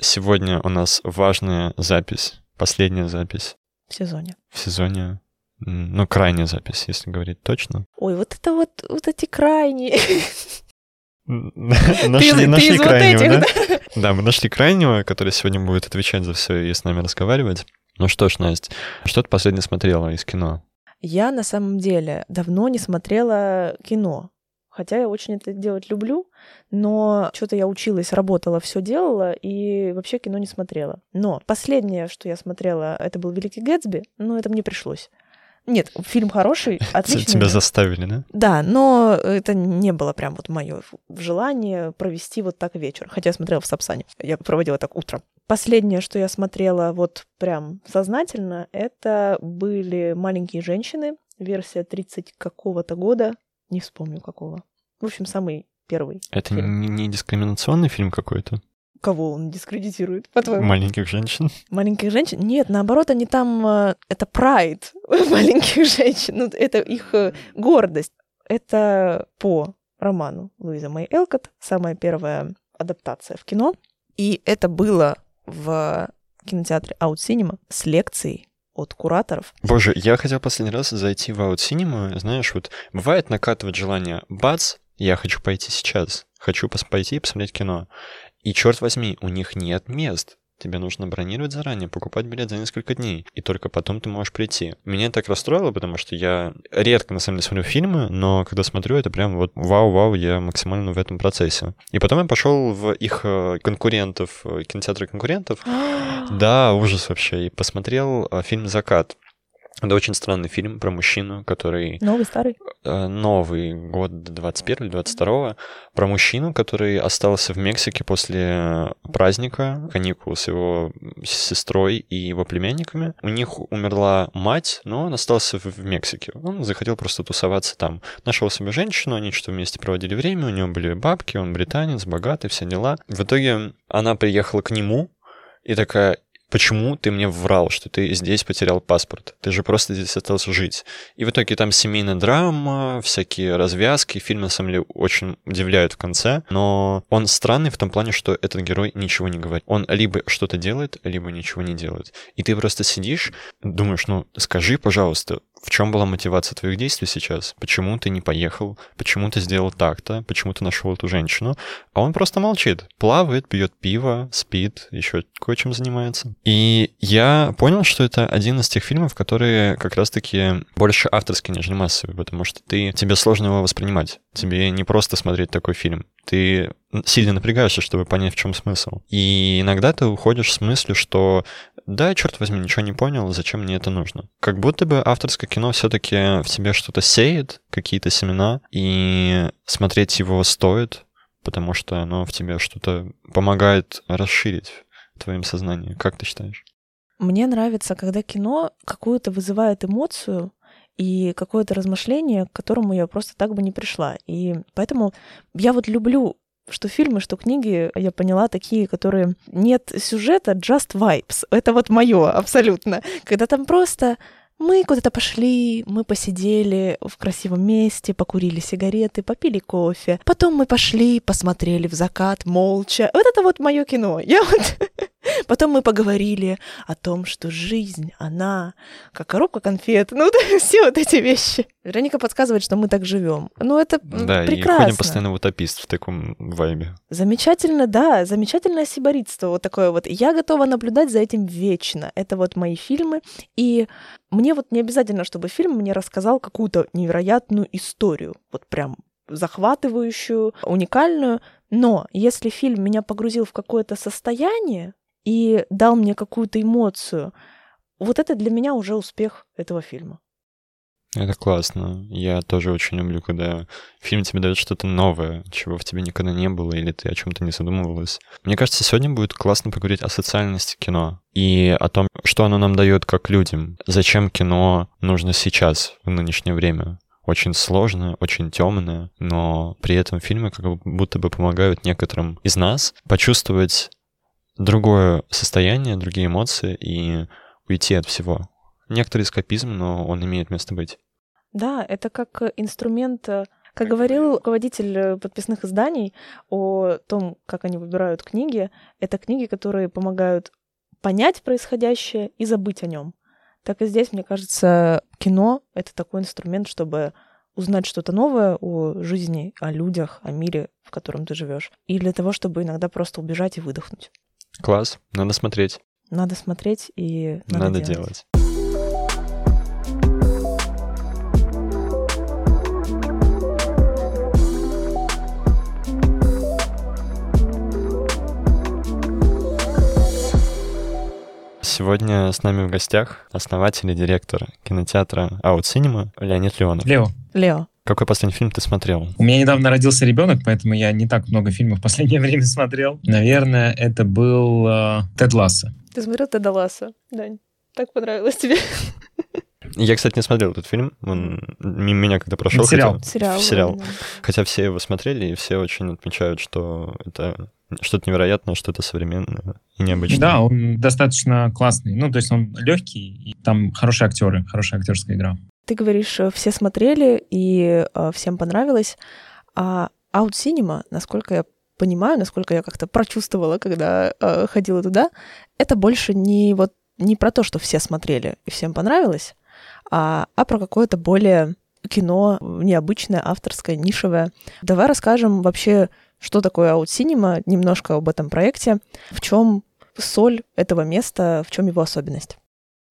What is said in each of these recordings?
Сегодня у нас важная запись, последняя запись В сезоне. в сезоне. Ну, крайняя запись, если говорить точно. Ой, вот это вот, вот эти крайние. Нашли, нашли крайнего, да? Да, мы нашли крайнего, который сегодня будет отвечать за все и с нами разговаривать. Ну что ж, Настя, что ты последнее смотрела из кино? Я на самом деле давно не смотрела кино. Хотя я очень это делать люблю, но что-то я училась, работала, все делала и вообще кино не смотрела. Но последнее, что я смотрела, это был Великий Гэтсби, но это мне пришлось. Нет, фильм хороший, отличный. Тебя заставили, да? Да, но это не было прям вот мое желание провести вот так вечер. Хотя я смотрела в Сапсане. Я проводила так утром. Последнее, что я смотрела вот прям сознательно, это были «Маленькие женщины», версия 30 какого-то года, не вспомню какого. В общем, самый первый. Это фильм. не, дискриминационный фильм какой-то? Кого он дискредитирует, по-твоему? Маленьких женщин? Маленьких женщин? Нет, наоборот, они там... э, Это прайд маленьких женщин. Ну, это их э, гордость. Это по роману Луиза Мэй Элкот, самая первая адаптация в кино. И это было в кинотеатре Out Cinema с лекцией от кураторов. Боже, я хотел последний раз зайти в Out Cinema. Знаешь, вот бывает накатывает желание, бац, я хочу пойти сейчас. Хочу пойти и посмотреть кино. И черт возьми, у них нет мест. Тебе нужно бронировать заранее, покупать билет за несколько дней, и только потом ты можешь прийти. Меня это так расстроило, потому что я редко, на самом деле, смотрю фильмы, но когда смотрю, это прям вот вау-вау, я максимально в этом процессе. И потом я пошел в их э, конкурентов, э, кинотеатры конкурентов, да, ужас вообще. И посмотрел э, фильм «Закат». Это очень странный фильм про мужчину, который Новый, старый. э, новый год 21 или 22 про мужчину, который остался в Мексике после праздника, каникул с его сестрой и его племянниками. У них умерла мать, но он остался в Мексике. Он захотел просто тусоваться там. Нашел себе женщину, они что-то вместе проводили время, у него были бабки, он британец, богатый, все дела. В итоге она приехала к нему и такая, почему ты мне врал, что ты здесь потерял паспорт? Ты же просто здесь остался жить. И в итоге там семейная драма, всякие развязки. Фильм, на самом деле, очень удивляет в конце. Но он странный в том плане, что этот герой ничего не говорит. Он либо что-то делает, либо ничего не делает. И ты просто сидишь, думаешь, ну, скажи, пожалуйста, в чем была мотивация твоих действий сейчас? Почему ты не поехал? Почему ты сделал так-то? Почему ты нашел эту женщину? А он просто молчит, плавает, пьет пиво, спит, еще кое-чем занимается. И я понял, что это один из тех фильмов, которые как раз-таки больше авторские, нежели массовые, потому что ты, тебе сложно его воспринимать. Тебе не просто смотреть такой фильм. Ты сильно напрягаешься, чтобы понять, в чем смысл. И иногда ты уходишь с мыслью, что да, черт возьми, ничего не понял, зачем мне это нужно. Как будто бы авторское кино все-таки в тебе что-то сеет, какие-то семена, и смотреть его стоит, потому что оно в тебе что-то помогает расширить твоем сознании. Как ты считаешь? Мне нравится, когда кино какую-то вызывает эмоцию и какое-то размышление, к которому я просто так бы не пришла. И поэтому я вот люблю что фильмы, что книги, я поняла, такие, которые нет сюжета, just vibes. Это вот мое абсолютно. Когда там просто мы куда-то пошли, мы посидели в красивом месте, покурили сигареты, попили кофе. Потом мы пошли, посмотрели в закат молча. Вот это вот мое кино. Я вот... Потом мы поговорили о том, что жизнь, она как коробка конфет. Ну, все вот эти вещи. Вероника подсказывает, что мы так живем. Ну, это Да, прекрасно. и ходим постоянно в утопист в таком вайбе. Замечательно, да, замечательное сиборитство вот такое вот. Я готова наблюдать за этим вечно. Это вот мои фильмы. И мне вот не обязательно, чтобы фильм мне рассказал какую-то невероятную историю. Вот прям захватывающую, уникальную. Но если фильм меня погрузил в какое-то состояние и дал мне какую-то эмоцию, вот это для меня уже успех этого фильма. Это классно. Я тоже очень люблю, когда фильм тебе дает что-то новое, чего в тебе никогда не было, или ты о чем-то не задумывалась. Мне кажется, сегодня будет классно поговорить о социальности кино и о том, что оно нам дает как людям. Зачем кино нужно сейчас, в нынешнее время. Очень сложное, очень темное, но при этом фильмы как будто бы помогают некоторым из нас почувствовать другое состояние, другие эмоции и уйти от всего. Некоторый эскапизм, но он имеет место быть. Да, это как инструмент, э, Как говорил руководитель э, подписных изданий о том, как они выбирают книги, это книги, которые помогают понять происходящее и забыть о нем. Так и здесь, мне кажется, кино — это такой инструмент, чтобы узнать что-то новое о жизни, о людях, о мире, в котором ты живешь, и для того, чтобы иногда просто убежать и выдохнуть. Класс, надо смотреть. Надо смотреть и надо, Надо делать. делать. Сегодня с нами в гостях основатель и директор кинотеатра Out Cinema Леонид Леонов. Лео, Лео, Какой последний фильм ты смотрел? у меня недавно родился ребенок, поэтому я не так много фильмов в последнее время смотрел. Наверное, это был э, Тед Ласса. ты смотрел Теда Ласса, Дань? Так понравилось тебе? Я, кстати, не смотрел этот фильм. Он мимо меня когда прошел. Сериал. Хотя, Сериал. Сериал. да. хотя все его смотрели, и все очень отмечают, что это что-то невероятное, что-то современное и необычное. Да, он достаточно классный. Ну, то есть он легкий, и там хорошие актеры, хорошая актерская игра. Ты говоришь, э, все смотрели и э, всем понравилось. А Out Cinema, насколько я понимаю, насколько я как-то прочувствовала, когда э, ходила туда, это больше не вот не про то, что все смотрели и всем понравилось, а, а про какое-то более кино необычное, авторское, нишевое. Давай расскажем вообще, что такое Out Cinema, немножко об этом проекте, в чем соль этого места, в чем его особенность.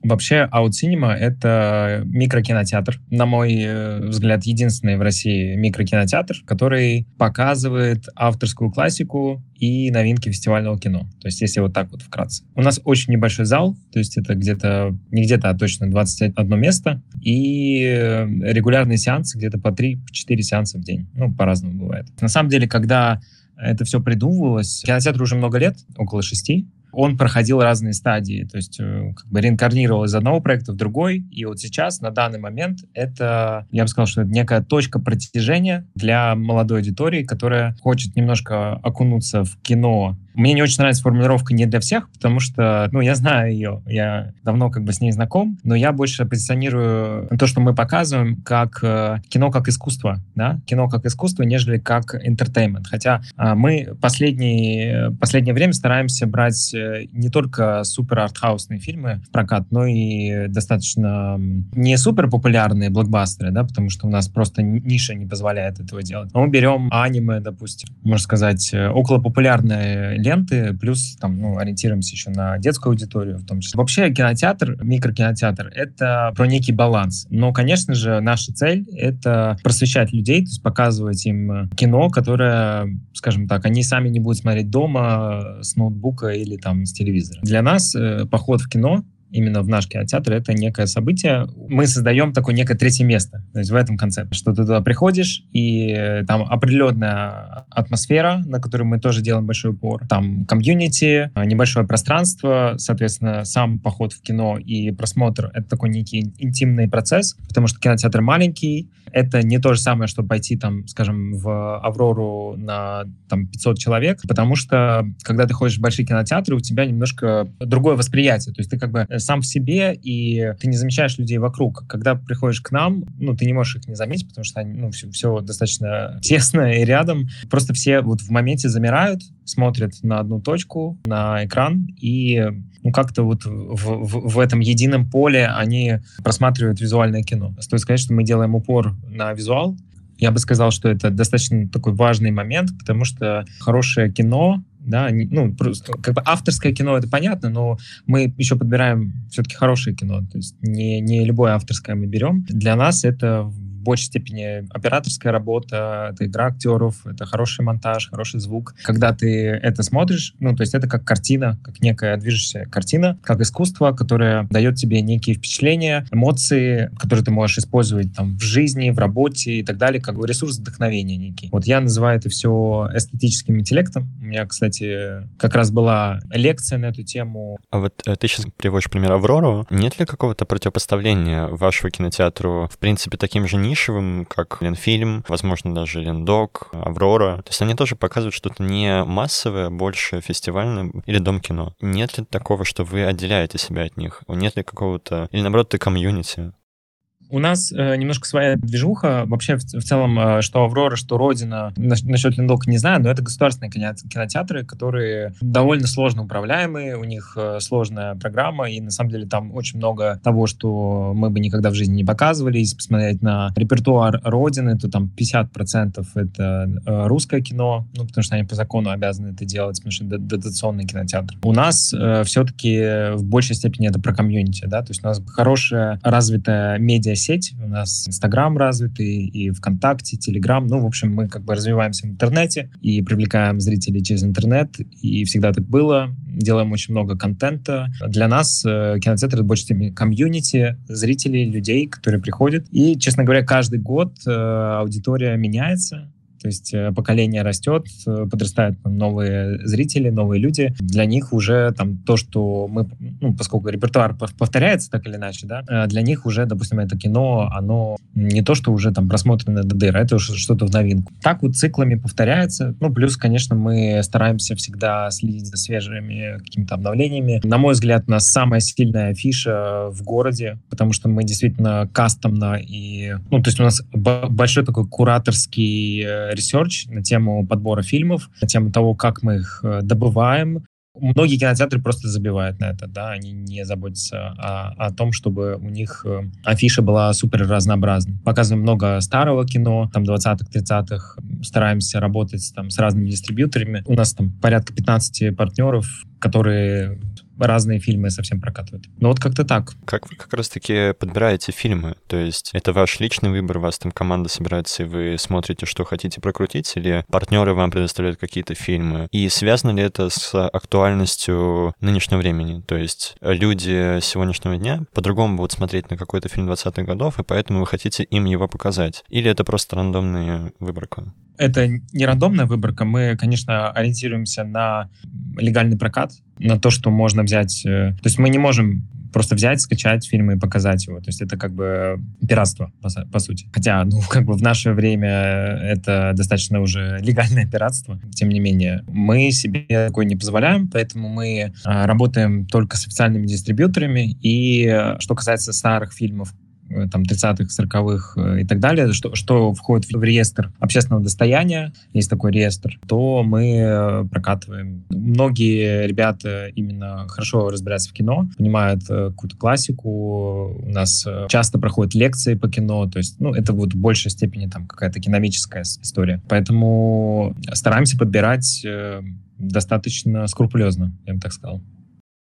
Вообще, Cinema — это микрокинотеатр, на мой э, взгляд, единственный в России микрокинотеатр, который показывает авторскую классику и новинки фестивального кино. То есть, если вот так вот вкратце. У нас очень небольшой зал, то есть это где-то, не где-то, а точно 21 место, и э, регулярные сеансы где-то по 3-4 сеанса в день. Ну, по-разному бывает. На самом деле, когда это все придумывалось, кинотеатру уже много лет, около шести, он проходил разные стадии, то есть э, как бы реинкарнировал из одного проекта в другой, и вот сейчас, на данный момент, это, я бы сказал, что это некая точка протяжения для молодой аудитории, которая хочет немножко окунуться в кино. Мне не очень нравится формулировка «не для всех», потому что, ну, я знаю ее, я давно как бы с ней знаком, но я больше позиционирую то, что мы показываем, как э, кино как искусство, да, кино как искусство, нежели как entertainment. Хотя а, мы последние, последнее время стараемся брать э, не только супер артхаусные фильмы в прокат, но и достаточно не супер популярные блокбастеры, да, потому что у нас просто ниша не позволяет этого делать. Но мы берем аниме, допустим, можно сказать, э, около популярные ленты, плюс там, ну, ориентируемся еще на детскую аудиторию в том числе. Вообще кинотеатр, микрокинотеатр — это про некий баланс. Но, конечно же, наша цель — это просвещать людей, то есть показывать им кино, которое, скажем так, они сами не будут смотреть дома э, с ноутбука или там с телевизора. Для нас э, поход в кино именно в наш кинотеатр, это некое событие. Мы создаем такое некое третье место. То есть в этом концепте, что ты туда приходишь, и э, там определенная атмосфера, на которую мы тоже делаем большой упор. Там комьюнити, э, небольшое пространство, соответственно, сам поход в кино и просмотр — это такой некий интимный процесс, потому что кинотеатр маленький, это не то же самое, что пойти там, скажем, в Аврору на там 500 человек, потому что когда ты ходишь в большие кинотеатры, у тебя немножко другое восприятие. То есть ты как бы сам в себе, и ты не замечаешь людей вокруг. Когда приходишь к нам, ну, ты не можешь их не заметить, потому что они, ну, все, все достаточно тесно и рядом. Просто все вот в моменте замирают, смотрят на одну точку, на экран, и ну, как-то вот в, в, в этом едином поле они просматривают визуальное кино. Стоит сказать, что мы делаем упор на визуал. Я бы сказал, что это достаточно такой важный момент, потому что хорошее кино, да, ну, просто, как бы авторское кино, это понятно, но мы еще подбираем все-таки хорошее кино, то есть не, не любое авторское мы берем. Для нас это большей степени операторская работа, это игра актеров, это хороший монтаж, хороший звук. Когда ты это смотришь, ну, то есть это как картина, как некая движущаяся картина, как искусство, которое дает тебе некие впечатления, эмоции, которые ты можешь использовать там в жизни, в работе и так далее, как ресурс вдохновения некий. Вот я называю это все эстетическим интеллектом. У меня, кстати, как раз была лекция на эту тему. А вот э, ты сейчас приводишь пример Аврору. Нет ли какого-то противопоставления вашего кинотеатру, в принципе, таким же нишевым, как Ленфильм, возможно, даже Лендок, Аврора? То есть они тоже показывают что-то не массовое, больше фестивальное или дом кино. Нет ли такого, что вы отделяете себя от них? Нет ли какого-то... Или, наоборот, ты комьюнити? У нас э, немножко своя движуха. Вообще, в, в целом, э, что «Аврора», что «Родина», нас, насчет Линдока не знаю, но это государственные кинотеатры, которые довольно сложно управляемые, у них э, сложная программа, и на самом деле там очень много того, что мы бы никогда в жизни не показывали. Если посмотреть на репертуар «Родины», то там 50% это э, русское кино, ну, потому что они по закону обязаны это делать, потому что это дотационный кинотеатр. У нас э, все-таки в большей степени это про комьюнити, да, то есть у нас хорошая развитая медиа сеть, у нас Инстаграм развитый, и ВКонтакте, Телеграм. Ну, в общем, мы как бы развиваемся в интернете и привлекаем зрителей через интернет, и всегда так было. Делаем очень много контента. Для нас э, кинотеатр — это больше community, зрителей, людей, которые приходят. И, честно говоря, каждый год э, аудитория меняется, то есть э, поколение растет, э, подрастают новые зрители, новые люди. Для них уже там то, что мы, ну, поскольку репертуар повторяется так или иначе, да, э, для них уже, допустим, это кино, оно не то, что уже там просмотрено до дыр, а это уже что-то в новинку. Так вот циклами повторяется. Ну, плюс, конечно, мы стараемся всегда следить за свежими какими-то обновлениями. На мой взгляд, у нас самая сильная афиша в городе, потому что мы действительно кастомно и... Ну, то есть у нас большой такой кураторский research на тему подбора фильмов, на тему того, как мы их э, добываем, многие кинотеатры просто забивают на это, да, они не заботятся о, о том, чтобы у них э, афиша была супер разнообразной. Показываем много старого кино, там 20-х, 30-х, стараемся работать там с разными дистрибьюторами. У нас там порядка 15 партнеров, которые разные фильмы совсем прокатывают. Ну вот как-то так. Как вы как раз-таки подбираете фильмы? То есть это ваш личный выбор, у вас там команда собирается, и вы смотрите, что хотите прокрутить, или партнеры вам предоставляют какие-то фильмы? И связано ли это с актуальностью нынешнего времени? То есть люди сегодняшнего дня по-другому будут смотреть на какой-то фильм 20-х годов, и поэтому вы хотите им его показать? Или это просто рандомная выборка? Это не рандомная выборка. Мы, конечно, ориентируемся на легальный прокат, на то, что можно взять... Э, то есть мы не можем просто взять, скачать фильм и показать его. То есть это как бы пиратство, по, сути. Хотя, ну, как бы в наше время это достаточно уже легальное пиратство. Тем не менее, мы себе такое не позволяем, поэтому мы а, работаем только с официальными дистрибьюторами. И э, что касается старых фильмов, там 30-х, 40-х э, и так далее, что, что входит в реестр общественного достояния, есть такой реестр, то мы э, прокатываем. Многие ребята именно хорошо разбираются в кино, понимают какую-то классику, у нас часто проходят лекции по кино, то есть, ну, это вот в большей степени там какая-то киномическая история. Поэтому стараемся подбирать достаточно скрупулезно, я бы так сказал.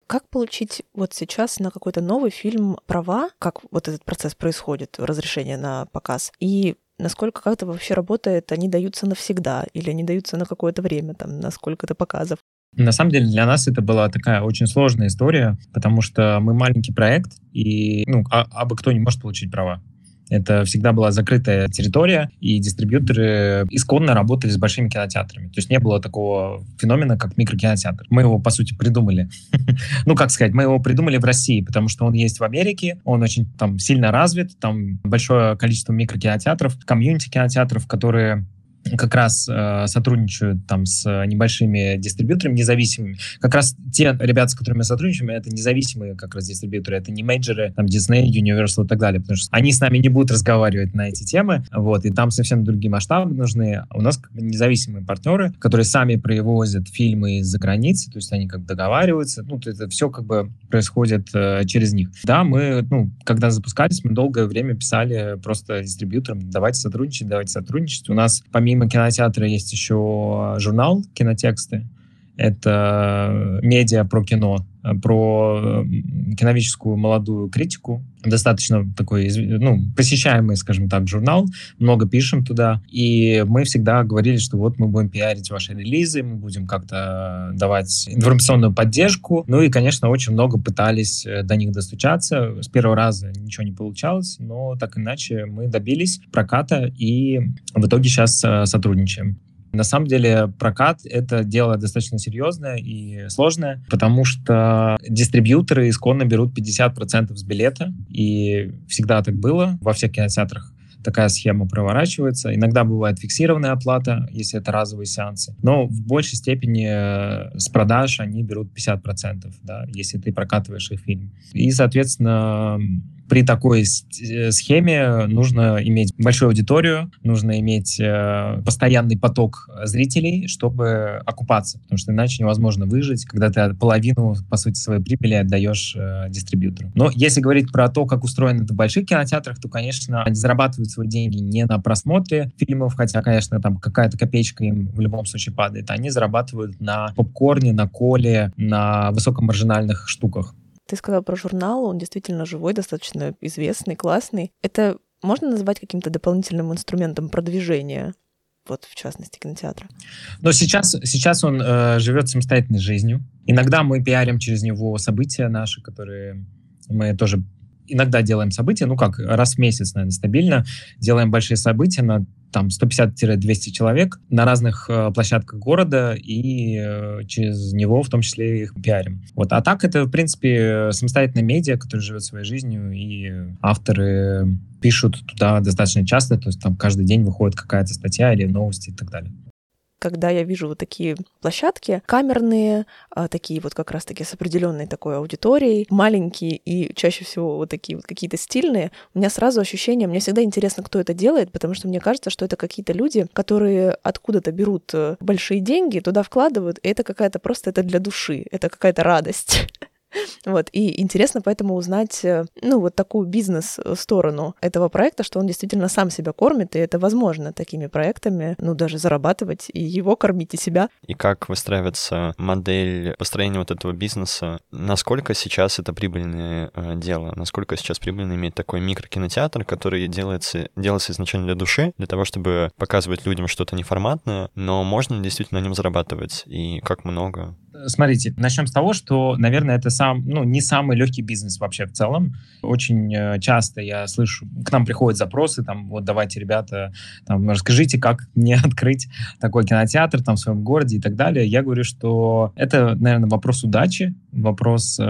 Как получить вот сейчас на какой-то новый фильм права? Как вот этот процесс происходит, разрешение на показ? И насколько как-то вообще работает, они даются навсегда или они даются на какое-то время, там, на сколько-то показов? На самом деле для нас это была такая очень сложная история, потому что мы маленький проект, и ну, а, абы кто не может получить права. Это всегда была закрытая территория, и дистрибьюторы исконно работали с большими кинотеатрами. То есть не было такого феномена, как микрокинотеатр. Мы его, по сути, придумали. ну, как сказать, мы его придумали в России, потому что он есть в Америке, он очень там сильно развит, там большое количество микрокинотеатров, комьюнити кинотеатров, которые как раз э, сотрудничают там с небольшими дистрибьюторами независимыми. Как раз те ребята, с которыми мы сотрудничаем, это независимые как раз дистрибьюторы, это не мейджеры, там Disney, Universal и так далее, потому что они с нами не будут разговаривать на эти темы, вот, и там совсем другие масштабы нужны. У нас как бы независимые партнеры, которые сами привозят фильмы из-за границы, то есть они как договариваются, ну, это все как бы происходит э, через них. Да, мы, ну, когда запускались, мы долгое время писали просто дистрибьюторам, давайте сотрудничать, давайте сотрудничать. У нас помимо помимо кинотеатра есть еще журнал «Кинотексты». Это медиа про кино, про киновическую молодую критику. Достаточно такой, ну, посещаемый, скажем так, журнал. Много пишем туда. И мы всегда говорили, что вот мы будем пиарить ваши релизы, мы будем как-то давать информационную поддержку. Ну и, конечно, очень много пытались э, до них достучаться. С первого раза ничего не получалось, но так иначе мы добились проката и в итоге сейчас э, сотрудничаем. На самом деле прокат — это дело достаточно серьезное и сложное, потому что дистрибьюторы исконно берут 50% с билета, и всегда так было во всех кинотеатрах такая схема проворачивается. Иногда бывает фиксированная оплата, если это разовые сеансы. Но в большей степени э, с продаж они берут 50%, да, если ты прокатываешь их фильм. И, соответственно, при такой э, схеме нужно иметь большую аудиторию, нужно иметь э, постоянный поток зрителей, чтобы окупаться, потому что иначе невозможно выжить, когда ты половину, по сути, своей прибыли отдаешь э, дистрибьютору. Но если говорить про то, как устроено это в больших кинотеатрах, то, конечно, они зарабатывают свои деньги не на просмотре фильмов, хотя, конечно, там какая-то копеечка им в любом случае падает. Они зарабатывают на попкорне, на коле, на высокомаржинальных штуках. Ты сказал про журнал, он действительно живой, достаточно известный, классный. Это можно назвать каким-то дополнительным инструментом продвижения? вот в частности кинотеатра. Но сейчас, сейчас он э, живет самостоятельной жизнью. Иногда мы пиарим через него события наши, которые мы тоже иногда делаем события, ну как, раз в месяц, наверное, стабильно, делаем большие события на там 150-200 человек на разных э, площадках города и э, через него в том числе их пиарим. Вот. А так это, в принципе, самостоятельная медиа, которая живет своей жизнью, и авторы пишут туда достаточно часто, то есть там каждый день выходит какая-то статья или новости и так далее когда я вижу вот такие площадки, камерные, а, такие вот как раз-таки с определенной такой аудиторией, маленькие и чаще всего вот такие вот какие-то стильные, у меня сразу ощущение, мне всегда интересно, кто это делает, потому что мне кажется, что это какие-то люди, которые откуда-то берут э, большие деньги, туда вкладывают, и это какая-то просто это для души, это какая-то радость. Вот, и интересно поэтому узнать, э, ну, вот такую бизнес-сторону этого проекта, что он действительно сам себя кормит, и это возможно такими проектами, ну, даже зарабатывать и его кормить, и себя. И как выстраивается модель построения вот этого бизнеса? Насколько сейчас это прибыльное э, дело? Насколько сейчас прибыльно иметь такой микрокинотеатр, который делается, делается изначально для души, для того, чтобы показывать людям что-то неформатное, но можно действительно на нем зарабатывать? И как много? Смотрите, начнем с того, что, наверное, это сам, ну, не самый легкий бизнес вообще в целом. Очень э, часто я слышу, к нам приходят запросы, там, вот давайте, ребята, там, расскажите, как мне открыть такой кинотеатр там в своем городе и так далее. Я говорю, что это, наверное, вопрос удачи, вопрос э,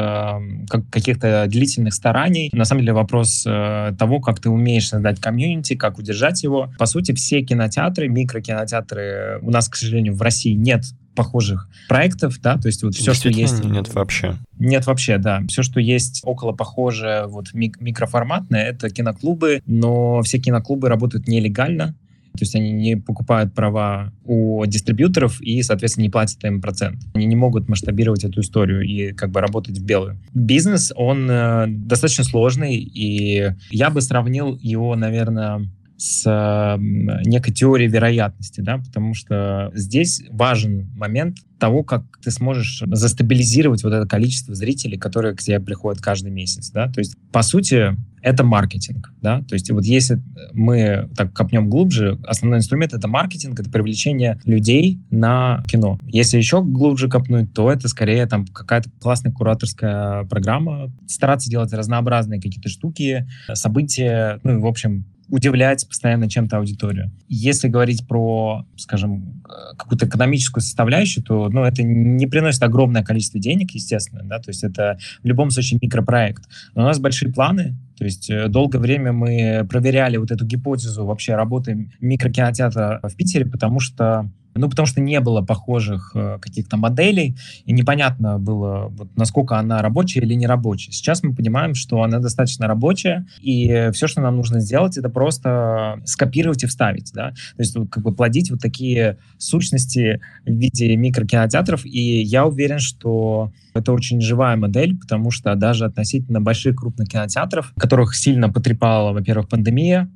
как, каких-то длительных стараний, на самом деле вопрос э, того, как ты умеешь создать комьюнити, как удержать его. По сути, все кинотеатры, микрокинотеатры у нас, к сожалению, в России нет похожих проектов, да, то есть вот все, что есть... нет вообще. Нет вообще, да. Все, что есть около похожее, вот мик микроформатное, это киноклубы, но все киноклубы работают нелегально, то есть они не покупают права у дистрибьюторов и, соответственно, не платят им процент. Они не могут масштабировать эту историю и как бы работать в белую. Бизнес, он э, достаточно сложный, и я бы сравнил его, наверное, с некой теорией вероятности, да, потому что здесь важен момент того, как ты сможешь застабилизировать вот это количество зрителей, которые к тебе приходят каждый месяц, да, то есть, по сути, это маркетинг, да, то есть вот если мы так копнем глубже, основной инструмент — это маркетинг, это привлечение людей на кино. Если еще глубже копнуть, то это скорее там какая-то классная кураторская программа, стараться делать разнообразные какие-то штуки, события, ну и, в общем, удивлять постоянно чем-то аудиторию. Если говорить про, скажем, какую-то экономическую составляющую, то ну, это не приносит огромное количество денег, естественно, да, то есть это в любом случае микропроект. Но у нас большие планы, то есть э, долгое время мы проверяли вот эту гипотезу вообще работы микрокинотеатра в Питере, потому что ну, потому что не было похожих э, каких-то моделей, и непонятно было, вот, насколько она рабочая или не рабочая. Сейчас мы понимаем, что она достаточно рабочая, и все, что нам нужно сделать, это просто скопировать и вставить, да, то есть как бы плодить вот такие сущности в виде микрокинотеатров, и я уверен, что это очень живая модель, потому что даже относительно больших крупных кинотеатров, которых сильно потрепала, во-первых, пандемия,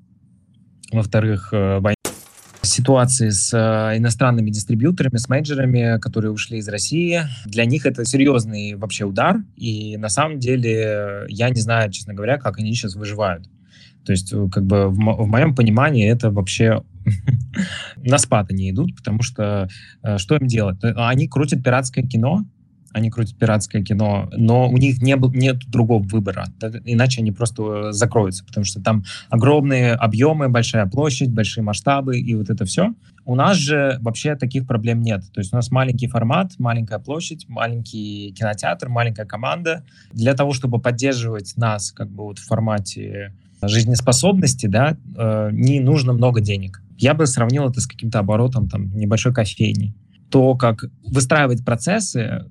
во-вторых, э, война, ситуации с э, иностранными дистрибьюторами, с менеджерами, которые ушли из России. Для них это серьезный вообще удар, и на самом деле я не знаю, честно говоря, как они сейчас выживают. То есть, э, как бы в, в моем понимании это вообще на спад они идут, потому что э, что им делать? Они крутят пиратское кино, они крутят пиратское кино, но у них не был, нет другого выбора, иначе они просто э, закроются, потому что там огромные объемы, большая площадь, большие масштабы и вот это все. У нас же вообще таких проблем нет. То есть у нас маленький формат, маленькая площадь, маленький кинотеатр, маленькая команда. Для того, чтобы поддерживать нас как бы вот в формате жизнеспособности, да, э, не нужно много денег. Я бы сравнил это с каким-то оборотом там небольшой кофейни. То, как выстраивать процессы,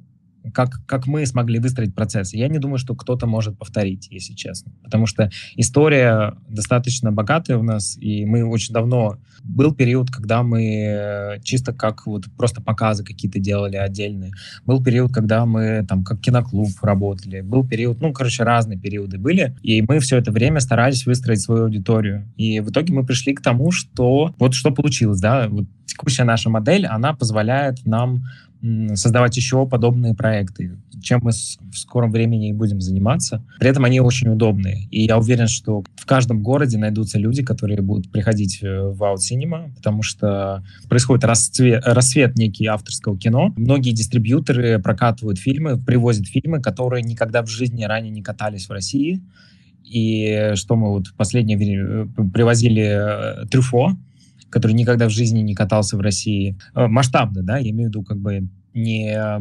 как, как мы смогли выстроить процесс. Я не думаю, что кто-то может повторить, если честно. Потому что история достаточно богатая у нас, и мы очень давно... Был период, когда мы э, чисто как вот просто показы какие-то делали отдельные. Был период, когда мы там как киноклуб работали. Был период, ну, короче, разные периоды были. И мы все это время старались выстроить свою аудиторию. И в итоге мы пришли к тому, что вот что получилось, да, вот текущая наша модель, она позволяет нам создавать еще подобные проекты, чем мы в скором времени и будем заниматься. При этом они очень удобные. И я уверен, что в каждом городе найдутся люди, которые будут приходить э, в Out Cinema, потому что происходит расцвет, рассвет некий авторского кино. Многие дистрибьюторы прокатывают фильмы, привозят фильмы, которые никогда в жизни ранее не катались в России. И что мы вот последнее время э, привозили э, Трюфо, который никогда в жизни не катался в России. Э, масштабно, да, я имею в виду как бы не э,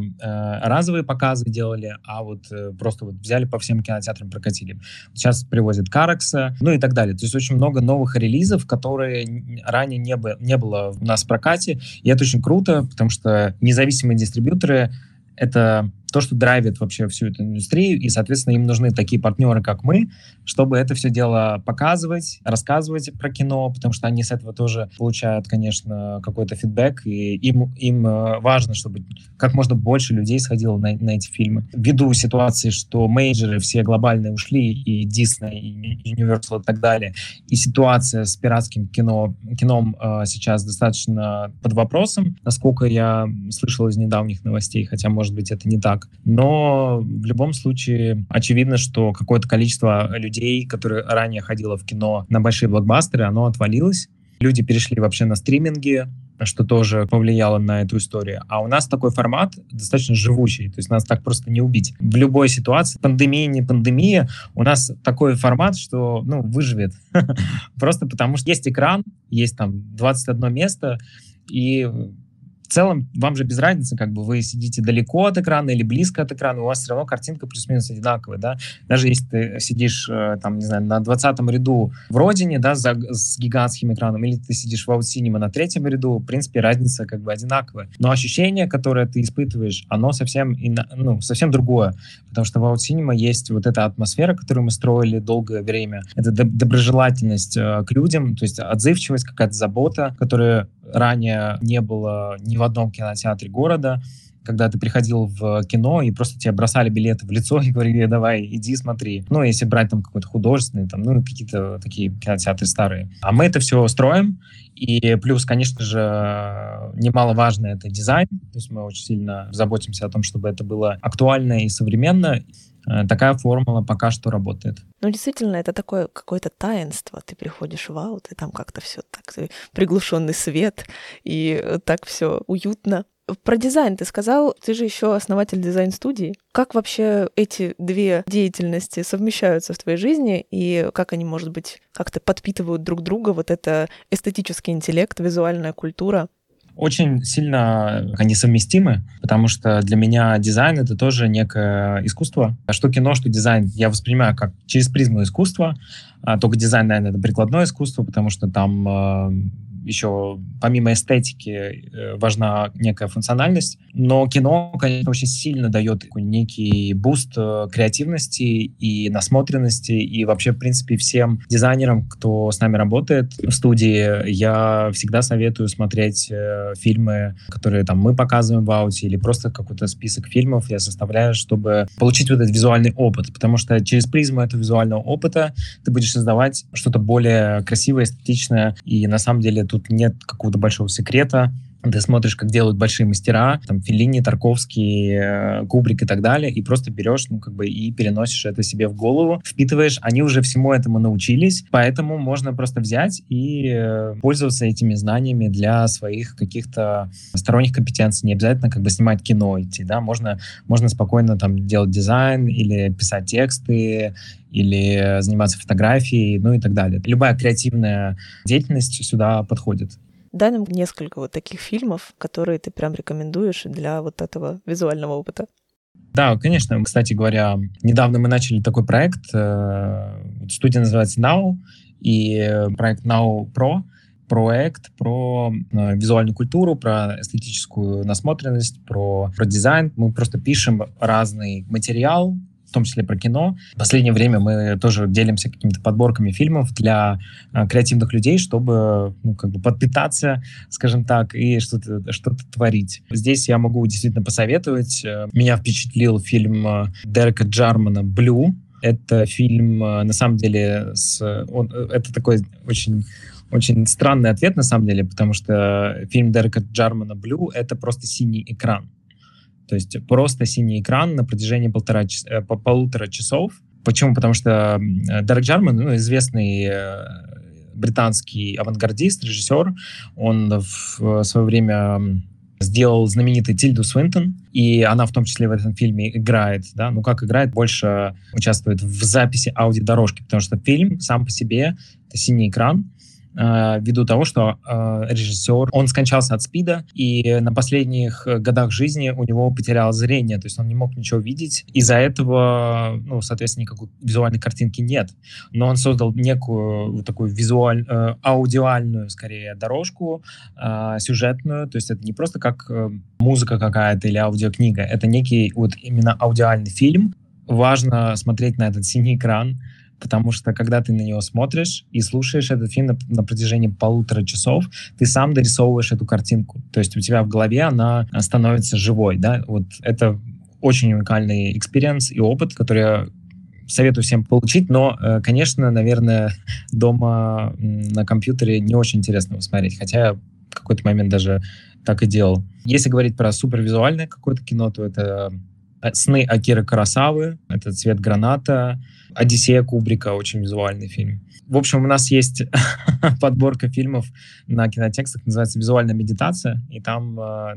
разовые показы делали, а вот э, просто вот взяли по всем кинотеатрам, прокатили. Сейчас привозят Каракса, ну и так далее. То есть очень много новых релизов, которые ранее не, бы, не было у нас в прокате, и это очень круто, потому что независимые дистрибьюторы — это то, что драйвит вообще всю эту индустрию, и, соответственно, им нужны такие партнеры, как мы, чтобы это все дело показывать, рассказывать про кино, потому что они с этого тоже получают, конечно, какой-то фидбэк, и им, им э, важно, чтобы как можно больше людей сходило на, на эти фильмы. Ввиду ситуации, что мейджеры все глобальные ушли, и Disney, и Universal и так далее, и ситуация с пиратским кино, кином э, сейчас достаточно под вопросом, насколько я слышал из недавних новостей, хотя, может быть, это не так, так. Но в любом случае очевидно, что какое-то количество людей, которые ранее ходило в кино на большие блокбастеры, оно отвалилось. Люди перешли вообще на стриминги, что тоже повлияло на эту историю. А у нас такой формат достаточно живучий, то есть нас так просто не убить. В любой ситуации, пандемия, не пандемия, у нас такой формат, что, ну, выживет. Просто потому что есть экран, есть там 21 место, и целом вам же без разницы, как бы вы сидите далеко от экрана или близко от экрана, у вас все равно картинка плюс-минус одинаковая, да. Даже если ты сидишь, э, там, не знаю, на 20 ряду в Родине, да, за, с гигантским экраном, или ты сидишь в аутсинема на третьем ряду, в принципе, разница как бы одинаковая. Но ощущение, которое ты испытываешь, оно совсем, ну, совсем другое, потому что в аутсинема есть вот эта атмосфера, которую мы строили долгое время, это доброжелательность э, к людям, то есть отзывчивость, какая-то забота, которая ранее не было ни в одном кинотеатре города, когда ты приходил в кино и просто тебе бросали билеты в лицо и говорили, давай, иди смотри. Ну, если брать там какой-то художественный, там, ну, какие-то такие кинотеатры старые. А мы это все строим, и плюс, конечно же, немаловажно это дизайн, то есть мы очень сильно заботимся о том, чтобы это было актуально и современно, такая формула пока что работает. Ну, действительно, это такое какое-то таинство. Ты приходишь в аут, и там как-то все так, приглушенный свет, и так все уютно. Про дизайн ты сказал, ты же еще основатель дизайн-студии. Как вообще эти две деятельности совмещаются в твоей жизни, и как они, может быть, как-то подпитывают друг друга, вот это эстетический интеллект, визуальная культура? Очень сильно они совместимы, потому что для меня дизайн — это тоже некое искусство. А что кино, что дизайн я воспринимаю как через призму искусства, а только дизайн, наверное, это прикладное искусство, потому что там э, еще помимо эстетики э, важна некая функциональность, но кино, конечно, очень сильно дает некий boost э, креативности и насмотренности, и вообще, в принципе, всем дизайнерам, кто с нами работает в студии, я всегда советую смотреть э, фильмы, которые там мы показываем в ауте, или просто какой-то список фильмов я составляю, чтобы получить вот этот визуальный опыт, потому что через призму этого визуального опыта ты будешь создавать что-то более красивое, эстетичное, и на самом деле тут нет какого-то большого секрета. Ты смотришь, как делают большие мастера, там, Филини, Тарковский, э, Кубрик и так далее, и просто берешь, ну, как бы, и переносишь это себе в голову, впитываешь. Они уже всему этому научились, поэтому можно просто взять и э, пользоваться этими знаниями для своих каких-то сторонних компетенций. Не обязательно, как бы, снимать кино идти, да, можно, можно спокойно, там, делать дизайн или писать тексты, или заниматься фотографией, ну и так далее. Любая креативная деятельность сюда подходит. Дай нам несколько вот таких фильмов, которые ты прям рекомендуешь для вот этого визуального опыта. Да, конечно. Кстати говоря, недавно мы начали такой проект. Э, студия называется Now, и проект Now Pro проект про э, визуальную культуру, про эстетическую насмотренность, про, про дизайн. Мы просто пишем разный материал, в том числе про кино. В последнее время мы тоже делимся какими-то подборками фильмов для э, креативных людей, чтобы ну, как бы подпитаться, скажем так, и что-то что творить. Здесь я могу действительно посоветовать. Э, меня впечатлил фильм э, Дерека Джармана «Блю». Это фильм, э, на самом деле, с, он, это такой очень очень странный ответ, на самом деле, потому что фильм Дерека Джармана «Блю» — это просто синий экран. То есть просто синий экран на протяжении полтора, э, по полутора часов. Почему? Потому что Дерек Джарман, ну, известный э, британский авангардист, режиссер, он в свое время сделал знаменитый Тильду Свинтон, и она в том числе в этом фильме играет, да, ну как играет, больше участвует в записи аудиодорожки, потому что фильм сам по себе — это синий экран, ввиду того, что э, режиссер, он скончался от СПИДа, и на последних годах жизни у него потеряло зрение, то есть он не мог ничего видеть. Из-за этого, ну, соответственно, никакой визуальной картинки нет. Но он создал некую вот такую визуаль, э, аудиальную, скорее, дорожку, э, сюжетную, то есть это не просто как э, музыка какая-то или аудиокнига, это некий вот именно аудиальный фильм. Важно смотреть на этот синий экран, потому что когда ты на него смотришь и слушаешь этот фильм на, на протяжении полутора часов, ты сам дорисовываешь эту картинку. То есть у тебя в голове она становится живой, да, вот это очень уникальный experience и опыт, который я советую всем получить, но, э, конечно, наверное, дома на компьютере не очень интересно его смотреть, хотя я в какой-то момент даже так и делал. Если говорить про супервизуальное какое-то кино, то это э, «Сны Акиры Куросавы», это «Цвет граната», «Одиссея Кубрика», очень визуальный фильм. В общем, у нас есть подборка фильмов на кинотекстах, называется «Визуальная медитация», и там э,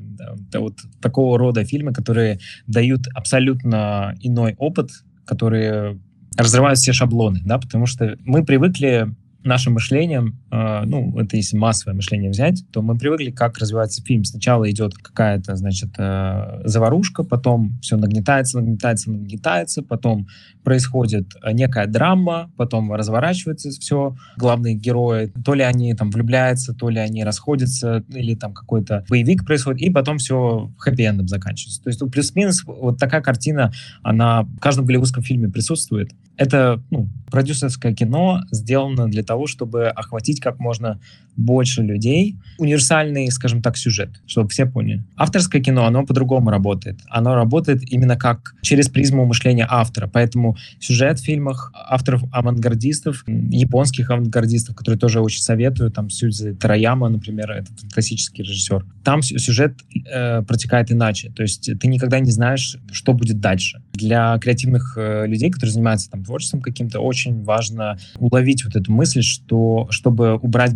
да, вот такого рода фильмы, которые дают абсолютно иной опыт, которые разрывают все шаблоны, да, потому что мы привыкли нашим мышлением, э, ну, это если массовое мышление взять, то мы привыкли, как развивается фильм. Сначала идет какая-то, значит, э, заварушка, потом все нагнетается, нагнетается, нагнетается, потом происходит некая драма, потом разворачивается все. Главные герои, то ли они там влюбляются, то ли они расходятся, или там какой-то боевик происходит, и потом все хэппи-эндом заканчивается. То есть ну, плюс-минус вот такая картина, она в каждом голливудском фильме присутствует. Это ну, продюсерское кино сделано для того, чтобы охватить как можно больше людей. Универсальный, скажем так, сюжет, чтобы все поняли. Авторское кино, оно по-другому работает. Оно работает именно как через призму мышления автора. Поэтому сюжет в фильмах авторов-авангардистов, японских авангардистов, которые тоже очень советую, там Сюдзи Тараяма, например, это классический режиссер. Там сюжет э, протекает иначе. То есть ты никогда не знаешь, что будет дальше. Для креативных э, людей, которые занимаются там творчеством каким-то, очень важно уловить вот эту мысль, что чтобы убрать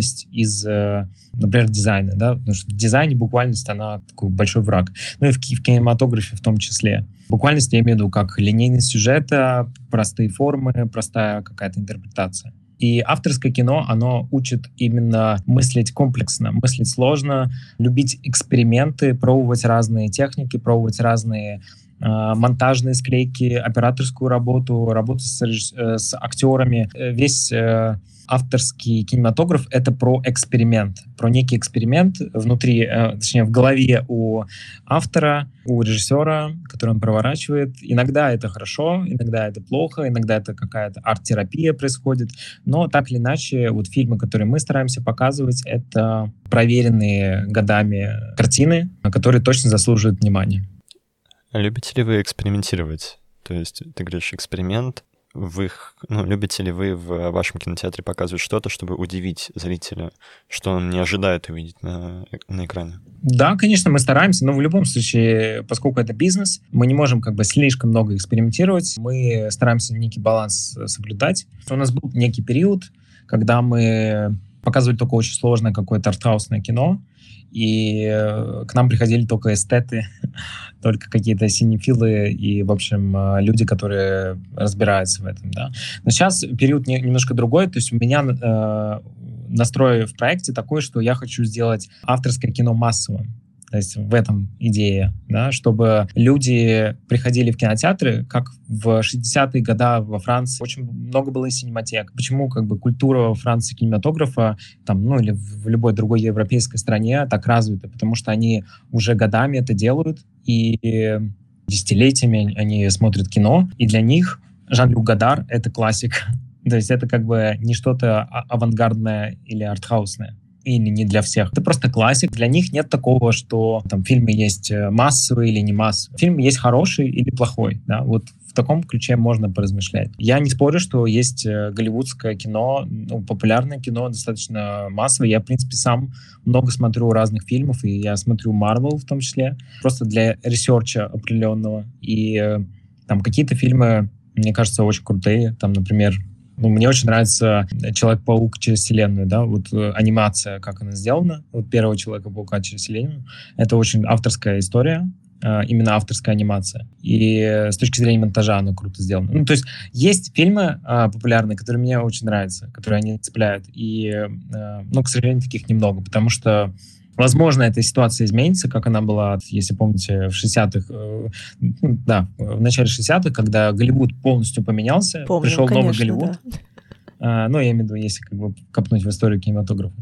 буквальность из, э, например, дизайна, да, потому что в дизайне буквальность, она такой большой враг. Ну и в, в кинематографе в том числе. Буквальность я имею в виду как линейность сюжета, простые формы, простая какая-то интерпретация. И авторское кино, оно учит именно мыслить комплексно, мыслить сложно, любить эксперименты, пробовать разные техники, пробовать разные Э, монтажные склейки, операторскую работу, работу с, э, с актерами. Весь авторский кинематограф — это про эксперимент, про некий эксперимент внутри, точнее, в голове у автора, у режиссера, который он проворачивает. Иногда это хорошо, иногда это плохо, иногда это какая-то арт-терапия происходит, но так или иначе, вот фильмы, которые мы стараемся показывать, это проверенные годами картины, которые точно заслуживают внимания. Любите ли вы экспериментировать? То есть ты говоришь эксперимент, вы их, ну, любите ли вы в вашем кинотеатре показывать что-то, чтобы удивить зрителя, что он не ожидает увидеть на, на экране? Да, конечно, мы стараемся, но в любом случае, поскольку это бизнес, мы не можем как бы слишком много экспериментировать, мы стараемся некий баланс соблюдать. У нас был некий период, когда мы показывали только очень сложное какое-то артхаусное кино, и э, к нам приходили только эстеты, только какие-то синефилы и, в общем, э, люди, которые разбираются в этом, да. Но сейчас период не, немножко другой, то есть у меня э, настрой в проекте такой, что я хочу сделать авторское кино массовым. То есть в этом идея, да, чтобы люди приходили в кинотеатры, как в 60-е годы во Франции очень много было синематек. Почему как бы культура во Франции кинематографа, там, ну или в любой другой европейской стране так развита? Потому что они уже годами это делают, и десятилетиями они смотрят кино, и для них Жан-Люк Гадар — это классик. То есть это как бы не что-то а, авангардное или артхаусное или не для всех. Это просто классик. Для них нет такого, что там в фильме есть э, массовый или не массовый. Фильм есть хороший или плохой. Да? Вот в таком ключе можно поразмышлять. Я не спорю, что есть э, голливудское кино, ну, популярное кино, достаточно массовое. Я, в принципе, сам много смотрю разных фильмов, и я смотрю Марвел в том числе, просто для research а определенного. И э, там какие-то фильмы, мне кажется, очень крутые. Там, например, ну, мне очень нравится Человек-паук через вселенную, да, вот э, анимация, как она сделана, вот первого Человека-паука через вселенную. Это очень авторская история, э, именно авторская анимация. И с точки зрения монтажа она круто сделана. Ну, то есть есть фильмы э, популярные, которые мне очень нравятся, которые они цепляют. И, э, ну, к сожалению, таких немного, потому что Возможно, эта ситуация изменится, как она была, если помните, в 60-х, э, ну, да, в начале 60-х, когда Голливуд полностью поменялся, Помним, пришел конечно, новый Голливуд. да. А, ну, я имею в виду, если как бы копнуть в историю кинематографа.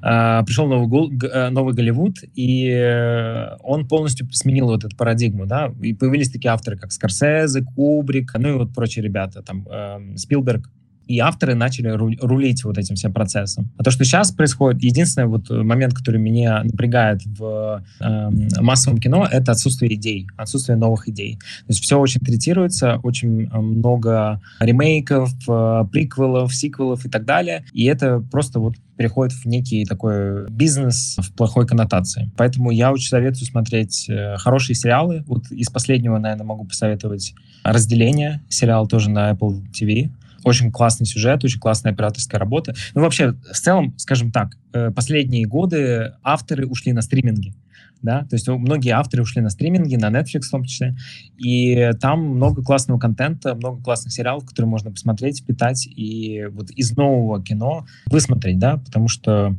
А, пришел новый, гол, э, новый Голливуд, и э, он полностью сменил вот эту парадигму, да, и появились такие авторы, как Скорсезе, Кубрик, ну и вот прочие ребята, там, э, Спилберг, и авторы начали ру- рулить вот этим всем процессом. А то, что сейчас происходит, единственный вот момент, который меня напрягает в э, массовом кино, это отсутствие идей, отсутствие новых идей. То есть все очень третируется, очень э, много ремейков, э, приквелов, сиквелов и так далее, и это просто вот переходит в некий такой бизнес в плохой коннотации. Поэтому я очень советую смотреть э, хорошие сериалы. Вот из последнего, наверное, могу посоветовать «Разделение», сериал тоже на Apple TV. Очень классный сюжет, очень классная операторская работа. Ну, вообще, в целом, скажем так, э, последние годы авторы ушли на стриминги. Да, то есть многие авторы ушли на стриминги, на Netflix в том числе, и там много классного контента, много классных сериалов, которые можно посмотреть, питать и вот из нового кино высмотреть, да, потому что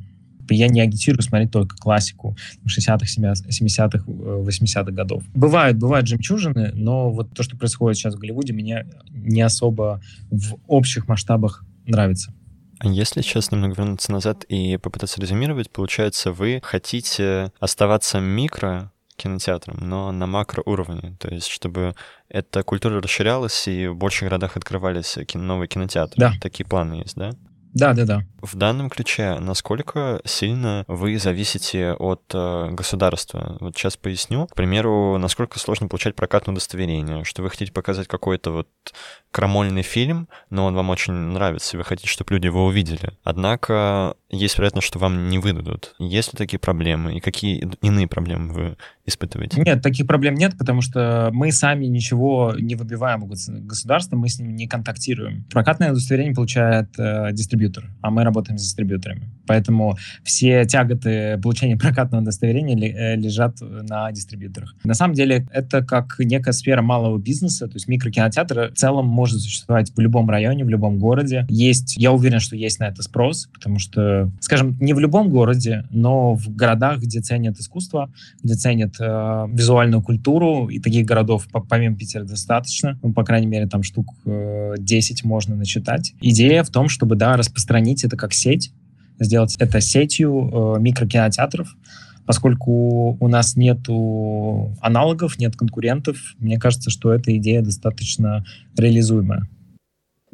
я не агитирую смотреть только классику 60-х, 70-х, 80-х годов. Бывают, бывают жемчужины, но вот то, что происходит сейчас в Голливуде, мне не особо в общих масштабах нравится. А если сейчас немного вернуться назад и попытаться резюмировать, получается, вы хотите оставаться микро кинотеатром, но на макроуровне, то есть чтобы эта культура расширялась и в больших городах открывались кино, новые кинотеатры. Да. Такие планы есть, да? Да, да, да. В данном ключе, насколько сильно вы зависите от э, государства? Вот сейчас поясню. К примеру, насколько сложно получать прокатное удостоверение, что вы хотите показать какой-то вот крамольный фильм, но он вам очень нравится, и вы хотите, чтобы люди его увидели. Однако есть вероятность, что вам не выдадут. Есть ли такие проблемы, и какие иные проблемы вы испытываете? Нет, таких проблем нет, потому что мы сами ничего не выбиваем у государства, мы с ним не контактируем. Прокатное удостоверение получает э, дистрибьютор, а мы работаем с дистрибьюторами. Поэтому все тяготы получения прокатного удостоверения э, лежат на дистрибьюторах. На самом деле это как некая сфера малого бизнеса, то есть микрокинотеатр в целом может существовать в любом районе, в любом городе. Есть, я уверен, что есть на это спрос, потому что, скажем, не в любом городе, но в городах, где ценят искусство, где ценят э, визуальную культуру, и таких городов помимо Питера достаточно, ну, по крайней мере, там штук э, 10 можно начитать. Идея в том, чтобы, да, распространить это как сеть, сделать это сетью э, микрокинотеатров, поскольку у нас нету аналогов, нет конкурентов, мне кажется, что эта идея достаточно реализуемая.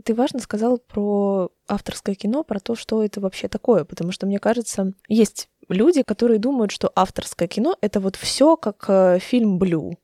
Ты важно сказал про авторское кино, про то, что это вообще такое, потому что, мне кажется, есть люди, которые думают, что авторское кино — это вот все как э, фильм «Блю»,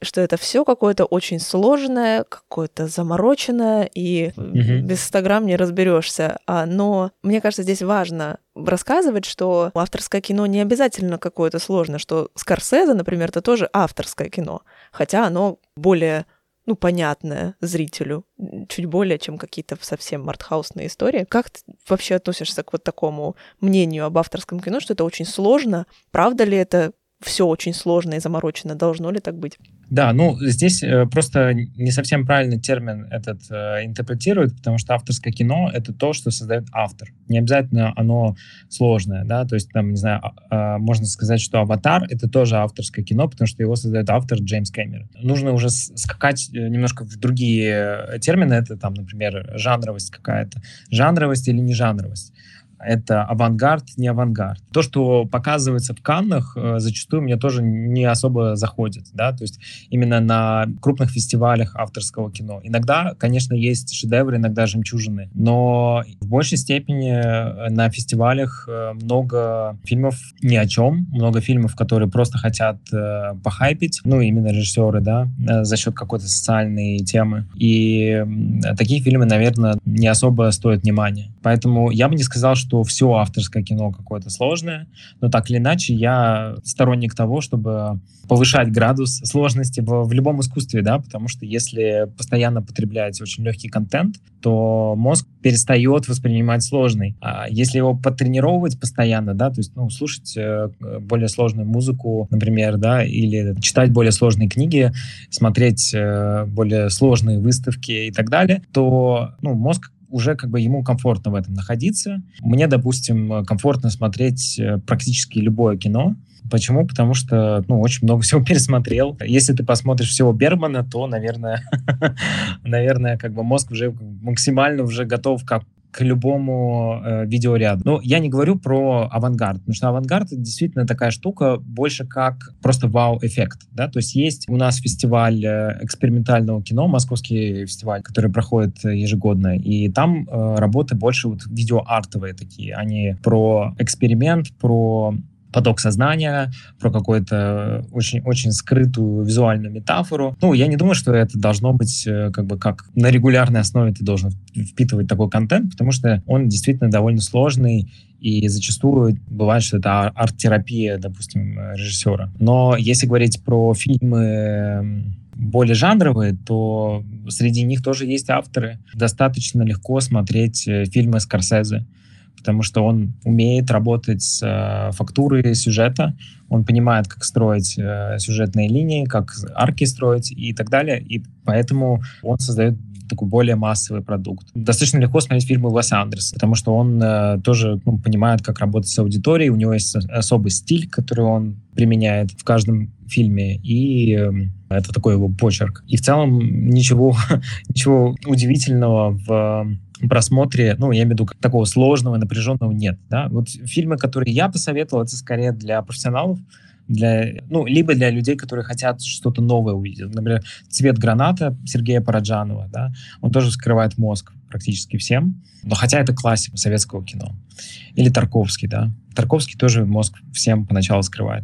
что это все какое-то очень сложное, какое-то замороченное, и Мгм. без 100 грамм не разберешься. А, но мне кажется, здесь важно рассказывать, что авторское кино не обязательно какое-то сложное, что Скорсезе, например, это тоже авторское кино, хотя оно более ну, понятное зрителю, чуть более, чем какие-то совсем артхаусные истории. Как ты вообще относишься к вот такому мнению об авторском кино, что это очень сложно? Правда ли это все очень сложно и заморочено. Должно ли так быть? Да, ну здесь э, просто не совсем правильный термин этот э, интерпретирует, потому что авторское кино — это то, что создает автор. Не обязательно оно сложное, да, то есть там, не знаю, э, можно сказать, что «Аватар» — это тоже авторское кино, потому что его создает автор Джеймс Кэмерон. Нужно уже скакать э, немножко в другие термины, это там, например, жанровость какая-то. Жанровость или не жанровость это авангард, не авангард. То, что показывается в Каннах, э, зачастую мне тоже не особо заходит, да, то есть именно на крупных фестивалях авторского кино. Иногда, конечно, есть шедевры, иногда жемчужины, но в большей степени э, на фестивалях э, много фильмов ни о чем, много фильмов, которые просто хотят похайпить, ну, именно режиссеры, да, за счет какой-то социальной темы. И такие фильмы, наверное, не особо стоят внимания. Поэтому я бы не сказал, что все авторское кино какое-то сложное, но так или иначе я сторонник того, чтобы повышать градус сложности в, в любом искусстве, да, потому что если постоянно потреблять очень легкий контент, то мозг перестает воспринимать сложный. А если его потренировывать постоянно, да, то есть, ну, слушать э, более сложную музыку, например, да, или читать более сложные книги, смотреть э, более сложные выставки и так далее, то, ну, мозг уже как бы ему комфортно в этом находиться. Мне, допустим, комфортно смотреть э, практически любое кино. Почему? Потому что, ну, очень много всего пересмотрел. Если ты посмотришь всего Бермана, то, наверное, наверное, как бы мозг уже максимально уже готов как к любому э, видеоряду. Но я не говорю про авангард, потому что авангард это действительно такая штука больше как просто вау-эффект. Да? То есть есть у нас фестиваль э, экспериментального кино, московский фестиваль, который проходит ежегодно, и там э, работы больше вот видеоартовые такие, они про эксперимент, про поток сознания, про какую-то очень-очень скрытую визуальную метафору. Ну, я не думаю, что это должно быть э, как бы как на регулярной основе ты должен впитывать такой контент, потому что он действительно довольно сложный, и зачастую бывает, что это арт-терапия, допустим, режиссера. Но если говорить про фильмы более жанровые, то среди них тоже есть авторы. Достаточно легко смотреть э, фильмы Скорсезе потому что он умеет работать с э, фактурой сюжета, он понимает, как строить э, сюжетные линии, как арки строить и так далее, и поэтому он создает такой более массовый продукт. Достаточно легко смотреть фильмы Уэса Андерса, потому что он э, тоже ну, понимает, как работать с аудиторией, у него есть особый стиль, который он применяет в каждом фильме, и э, это такой его почерк. И в целом ничего, ничего удивительного в просмотре, ну, я имею в виду, такого сложного, напряженного нет, да. Вот фильмы, которые я посоветовал, это скорее для профессионалов, для, ну, либо для людей, которые хотят что-то новое увидеть. Например, «Цвет граната» Сергея Параджанова, да, он тоже вскрывает мозг практически всем, но хотя это классика советского кино. Или Тарковский, да. Тарковский тоже мозг всем поначалу скрывает.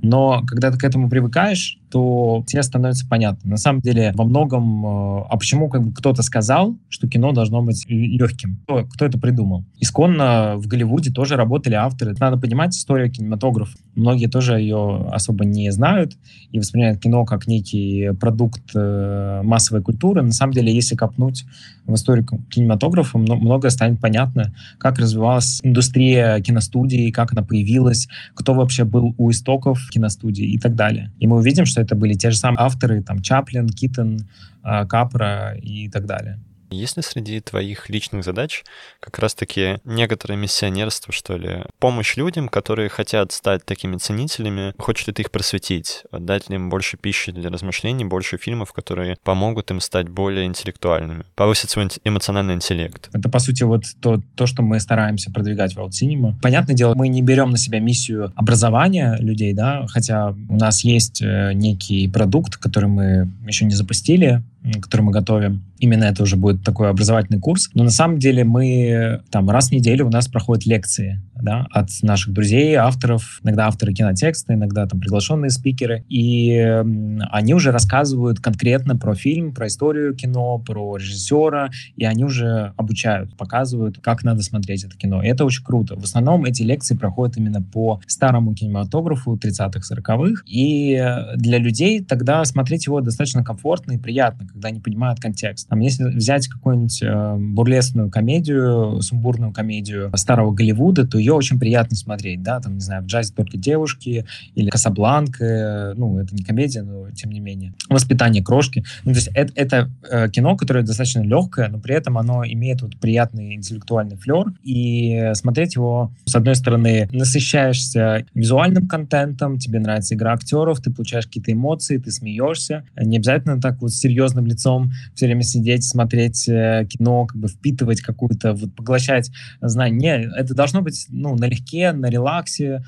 Но когда ты к этому привыкаешь, то тебе становится понятно. На самом деле, во многом... Э, а почему как бы кто-то сказал, что кино должно быть легким? Кто, кто это придумал? Исконно в Голливуде тоже работали авторы. Надо понимать историю кинематографа. Многие тоже ее особо не знают и воспринимают кино как некий продукт э, массовой культуры. На самом деле, если копнуть в историю кинематографа, многое станет понятно, как развивалась индустрия киностудии, как она появилась, кто вообще был у истоков киностудии и так далее. И мы увидим, что это были те же самые авторы, там, Чаплин, Киттон, а, Капра и так далее. Есть ли среди твоих личных задач как раз-таки некоторое миссионерство, что ли? Помощь людям, которые хотят стать такими ценителями, хочет ли ты их просветить, дать ли им больше пищи для размышлений, больше фильмов, которые помогут им стать более интеллектуальными, повысить свой эмоциональный интеллект? Это, по сути, вот то, то что мы стараемся продвигать в Out Cinema. Понятное дело, мы не берем на себя миссию образования людей, да, хотя у нас есть э, некий продукт, который мы еще не запустили, который мы готовим. Именно это уже будет такой образовательный курс. Но на самом деле мы там раз в неделю у нас проходят лекции да, от наших друзей, авторов, иногда авторы кинотекста, иногда там приглашенные спикеры. И они уже рассказывают конкретно про фильм, про историю кино, про режиссера, и они уже обучают, показывают, как надо смотреть это кино. И это очень круто. В основном эти лекции проходят именно по старому кинематографу 30-х, 40-х. И для людей тогда смотреть его достаточно комфортно и приятно, когда они понимают контекст. Там, если взять какую-нибудь э, бурлесную комедию, сумбурную комедию старого Голливуда, то ее очень приятно смотреть, да, там, не знаю, в джазе только девушки или Касабланка, ну, это не комедия, но тем не менее. Воспитание крошки. Ну, то есть это, это э, кино, которое достаточно легкое, но при этом оно имеет вот приятный интеллектуальный флер, и смотреть его, с одной стороны, насыщаешься визуальным контентом, тебе нравится игра актеров, ты получаешь какие-то эмоции, ты смеешься. Не обязательно так вот серьезным лицом все время сидеть, смотреть э, кино, как бы впитывать какую-то, вот поглощать знания. Это должно быть, ну, налегке, на релаксе,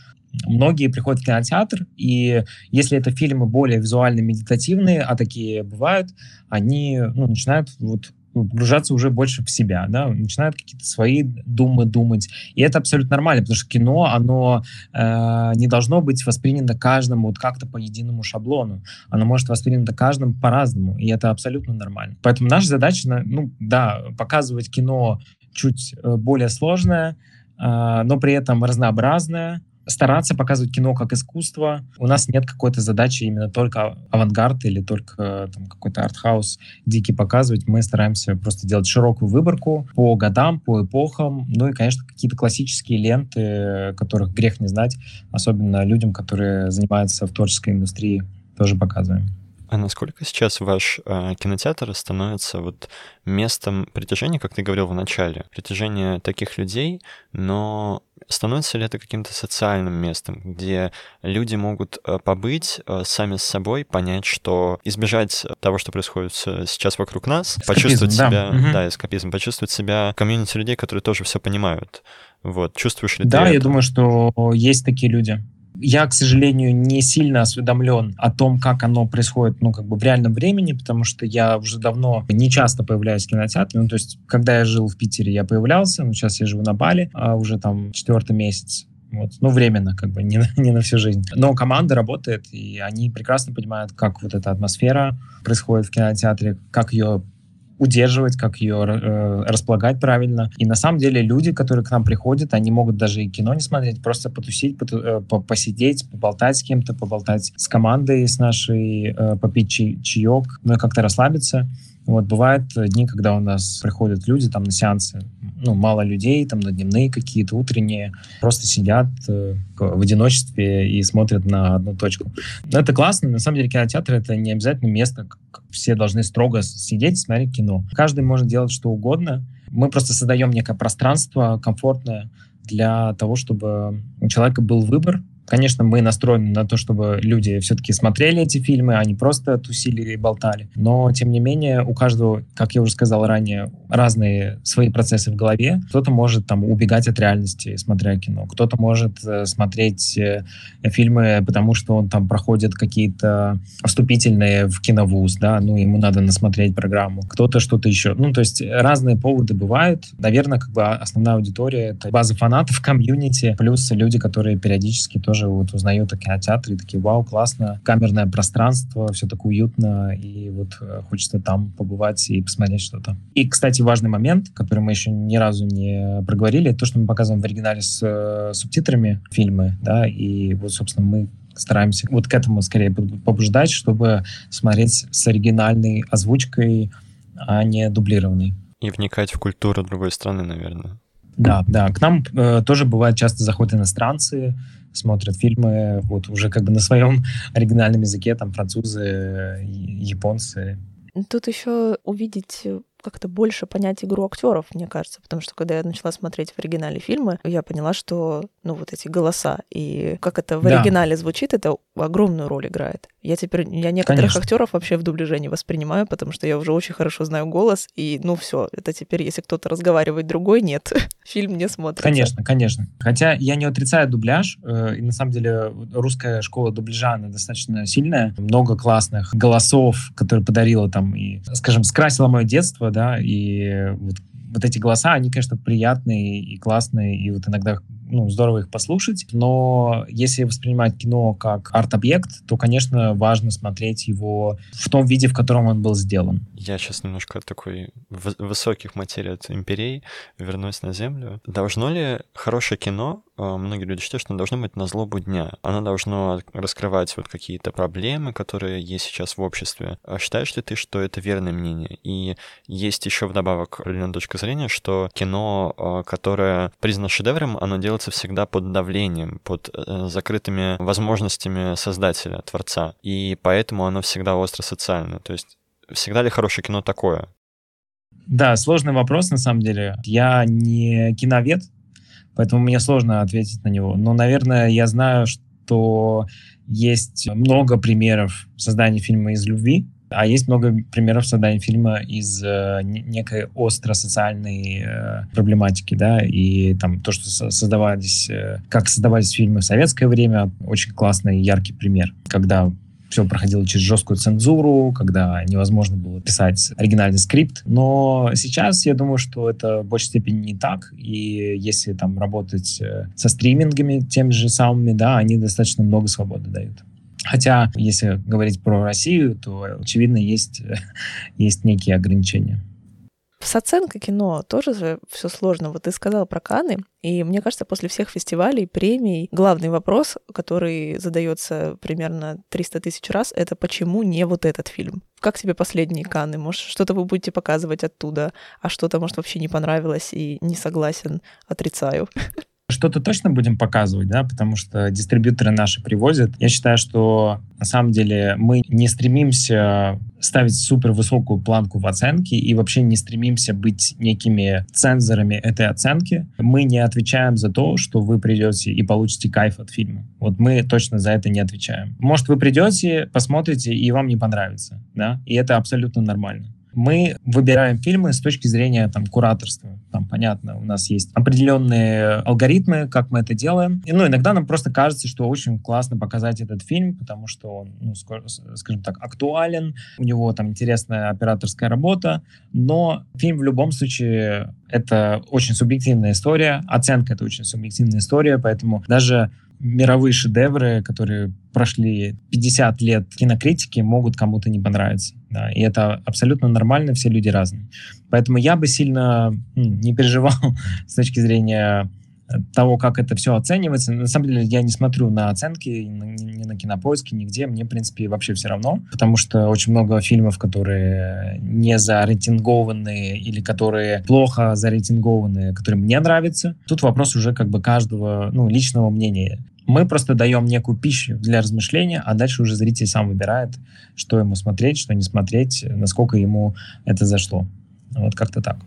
многие приходят в кинотеатр, и если это фильмы более визуально медитативные, а такие бывают, они ну, начинают вот ну, погружаться уже больше в себя, да, начинают какие-то свои думы думать. И это абсолютно нормально, потому что кино, оно э, не должно быть воспринято каждому вот как-то по единому шаблону. Оно может воспринято каждым по-разному, и это абсолютно нормально. Поэтому наша задача, ну, да, показывать кино чуть э, более сложное, но при этом разнообразное, стараться показывать кино как искусство. У нас нет какой-то задачи именно только авангард или только там, какой-то артхаус дикий показывать. Мы стараемся просто делать широкую выборку по годам, по эпохам. Ну и, конечно, какие-то классические ленты, которых грех не знать, особенно людям, которые занимаются в творческой индустрии, тоже показываем. А насколько сейчас ваш э, кинотеатр становится вот местом притяжения, как ты говорил в начале, притяжения таких людей, но становится ли это каким-то социальным местом, где люди могут э, побыть э, сами с собой, понять, что избежать того, что происходит сейчас вокруг нас, эскапизм, почувствовать да. себя, угу. да, эскапизм, почувствовать себя комьюнити людей, которые тоже все понимают. Вот, чувствуешь ли да, ты Да, я это? думаю, что есть такие люди. Я, к сожалению, не сильно осведомлен о том, как оно происходит, ну, как бы в реальном времени, потому что я уже давно не часто появляюсь в кинотеатре. Ну, то есть, когда я жил в Питере, я появлялся, но сейчас я живу на Бали, а уже там четвертый месяц. Вот. Ну, временно, как бы, не, не на всю жизнь. Но команда работает, и они прекрасно понимают, как вот эта атмосфера происходит в кинотеатре, как ее удерживать, как ее э, располагать правильно. И на самом деле люди, которые к нам приходят, они могут даже и кино не смотреть, просто потусить, поту, э, посидеть, поболтать с кем-то, поболтать с командой, с нашей, э, попить чай, чаек, ну и как-то расслабиться. Вот бывают дни, когда у нас приходят люди там на сеансы, ну, мало людей, там на дневные какие-то, утренние, просто сидят э, в одиночестве и смотрят на одну точку. Но это классно. На самом деле кинотеатр — это не обязательно место, как все должны строго сидеть и смотреть кино. Каждый может делать что угодно. Мы просто создаем некое пространство комфортное для того, чтобы у человека был выбор, Конечно, мы настроены на то, чтобы люди все-таки смотрели эти фильмы, а не просто тусили и болтали. Но, тем не менее, у каждого, как я уже сказал ранее, разные свои процессы в голове. Кто-то может там убегать от реальности, смотря кино. Кто-то может э, смотреть э, фильмы, потому что он там проходит какие-то вступительные в киновуз, да, ну, ему надо насмотреть программу. Кто-то что-то еще. Ну, то есть разные поводы бывают. Наверное, как бы основная аудитория — это база фанатов, комьюнити, плюс люди, которые периодически тоже тоже вот узнают о кинотеатре, и такие, вау, классно, камерное пространство, все так уютно, и вот э, хочется там побывать и посмотреть что-то. И, кстати, важный момент, который мы еще ни разу не проговорили, то, что мы показываем в оригинале с э, субтитрами фильмы, да, и вот, собственно, мы стараемся вот к этому скорее побуждать, чтобы смотреть с оригинальной озвучкой, а не дублированной. И вникать в культуру другой страны, наверное. Да, да. К нам э, тоже бывает часто заходят иностранцы, смотрят фильмы вот уже как бы на своем оригинальном языке, там французы, японцы. Тут еще увидеть как-то больше понять игру актеров, мне кажется, потому что когда я начала смотреть в оригинале фильмы, я поняла, что ну вот эти голоса и как это в да. оригинале звучит, это огромную роль играет. Я теперь я некоторых Конечно. актеров вообще в дубляже не воспринимаю, потому что я уже очень хорошо знаю голос и ну все, это теперь если кто-то разговаривает другой, нет, фильм не смотрится. Конечно, конечно. Хотя я не отрицаю дубляж, э, и на самом деле русская школа дубляжа она достаточно сильная, много классных голосов, которые подарила там и, скажем, скрасила мое детство, да, и вот, вот эти голоса, они, конечно, приятные и классные, и вот иногда ну, здорово их послушать, но если воспринимать кино как арт-объект, то, конечно, важно смотреть его в том виде, в котором он был сделан. Я сейчас немножко от такой высоких материй от империй вернусь на Землю. Должно ли хорошее кино, многие люди считают, что оно должно быть на злобу дня. Оно должно раскрывать вот какие-то проблемы, которые есть сейчас в обществе. А считаешь ли ты, что это верное мнение? И есть еще вдобавок определенная точка зрения, что кино, а, которое признано шедевром, оно делает делается всегда под давлением, под э, закрытыми возможностями создателя, творца. И поэтому оно всегда остро социально. То есть всегда ли хорошее кино такое? Да, сложный вопрос, на самом деле. Я не киновед, поэтому мне сложно ответить на него. Но, наверное, я знаю, что есть много примеров создания фильма из любви, а есть много примеров создания фильма из э, некой остро-социальной э, проблематики, да, и там то, что создавались, э, как создавались фильмы в советское время, очень классный, яркий пример, когда все проходило через жесткую цензуру, когда невозможно было писать оригинальный скрипт. Но сейчас я думаю, что это в большей степени не так. И если там работать э, со стримингами теми же самыми, да, они достаточно много свободы дают. Хотя, если говорить про Россию, то, очевидно, есть, есть некие ограничения. С оценкой кино тоже же все сложно. Вот ты сказал про Каны, и мне кажется, после всех фестивалей, премий, главный вопрос, который задается примерно 300 тысяч раз, это почему не вот этот фильм? Как тебе последние Каны? Может, что-то вы будете показывать оттуда, а что-то, может, вообще не понравилось и не согласен, отрицаю. Что-то точно будем показывать, да, потому что дистрибьюторы наши привозят. Я считаю, что на самом деле мы не стремимся ставить супер высокую планку в оценке и вообще не стремимся быть некими цензорами этой оценки. Мы не отвечаем за то, что вы придете и получите кайф от фильма. Вот мы точно за это не отвечаем. Может, вы придете, посмотрите, и вам не понравится, да, и это абсолютно нормально мы выбираем фильмы с точки зрения там, кураторства. Там, понятно, у нас есть определенные алгоритмы, как мы это делаем. И, ну, иногда нам просто кажется, что очень классно показать этот фильм, потому что он, ну, скажем так, актуален, у него там интересная операторская работа, но фильм в любом случае это очень субъективная история, оценка это очень субъективная история, поэтому даже мировые шедевры, которые прошли 50 лет кинокритики, могут кому-то не понравиться. Да, и это абсолютно нормально, все люди разные. Поэтому я бы сильно ну, не переживал с точки зрения того, как это все оценивается. На самом деле я не смотрю на оценки ни, на кинопоиске, нигде. Мне, в принципе, вообще все равно, потому что очень много фильмов, которые не зарейтингованы или которые плохо зарейтингованы, которые мне нравятся. Тут вопрос уже как бы каждого ну, личного мнения. Мы просто даем некую пищу для размышления, а дальше уже зритель сам выбирает, что ему смотреть, что не смотреть, насколько ему это зашло. Вот как-то так.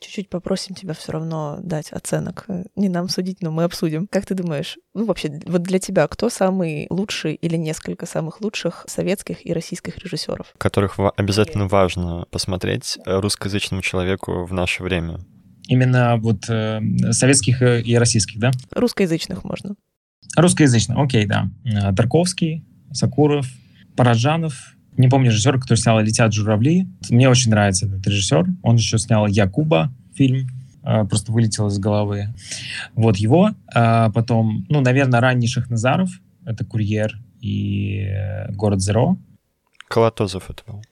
Чуть-чуть попросим тебя все равно дать оценок. Не нам судить, но мы обсудим. Как ты думаешь, ну вообще, вот для тебя кто самый лучший или несколько самых лучших советских и российских режиссеров? Которых обязательно важно посмотреть русскоязычному человеку в наше время. Именно вот э, советских и российских, да? Русскоязычных можно. Русскоязычных, окей, да. Э, Тарковский, Сакуров, Параджанов, не помню режиссера, который снял «Летят журавли». Мне очень нравится этот режиссер. Он еще снял «Якуба» фильм, э, просто вылетел из головы. Вот его. А потом, ну, наверное, ранний Шахназаров, это «Курьер» и «Город Зеро». Колотозов это был.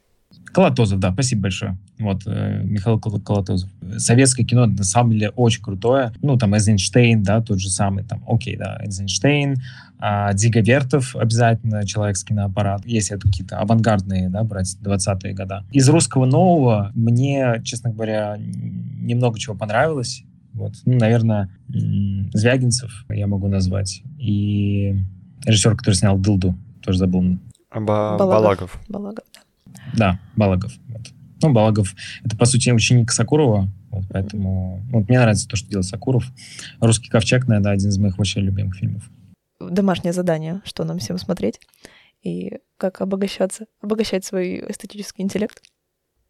Колотозов, да, спасибо большое. Вот, э, Михаил Колотозов. Советское кино, на самом деле, очень крутое. Ну, там, Эйзенштейн, да, тот же самый, там, окей, да, Эйзенштейн, а, Дига Вертов обязательно, «Человек с киноаппарат», если это какие-то авангардные, да, брать 20-е года. Из русского нового мне, честно говоря, немного чего понравилось. Вот, ну, наверное, Звягинцев я могу назвать. И режиссер, который снял «Дылду», тоже забыл. Ба- Балагов. Балагов, да. Да, Балагов. Вот. Ну, Балагов — это, по сути, ученик Сакурова, вот, поэтому вот, мне нравится то, что делает Сакуров. «Русский ковчег», наверное, один из моих вообще любимых фильмов. Домашнее задание, что нам всем смотреть и как обогащаться, обогащать свой эстетический интеллект.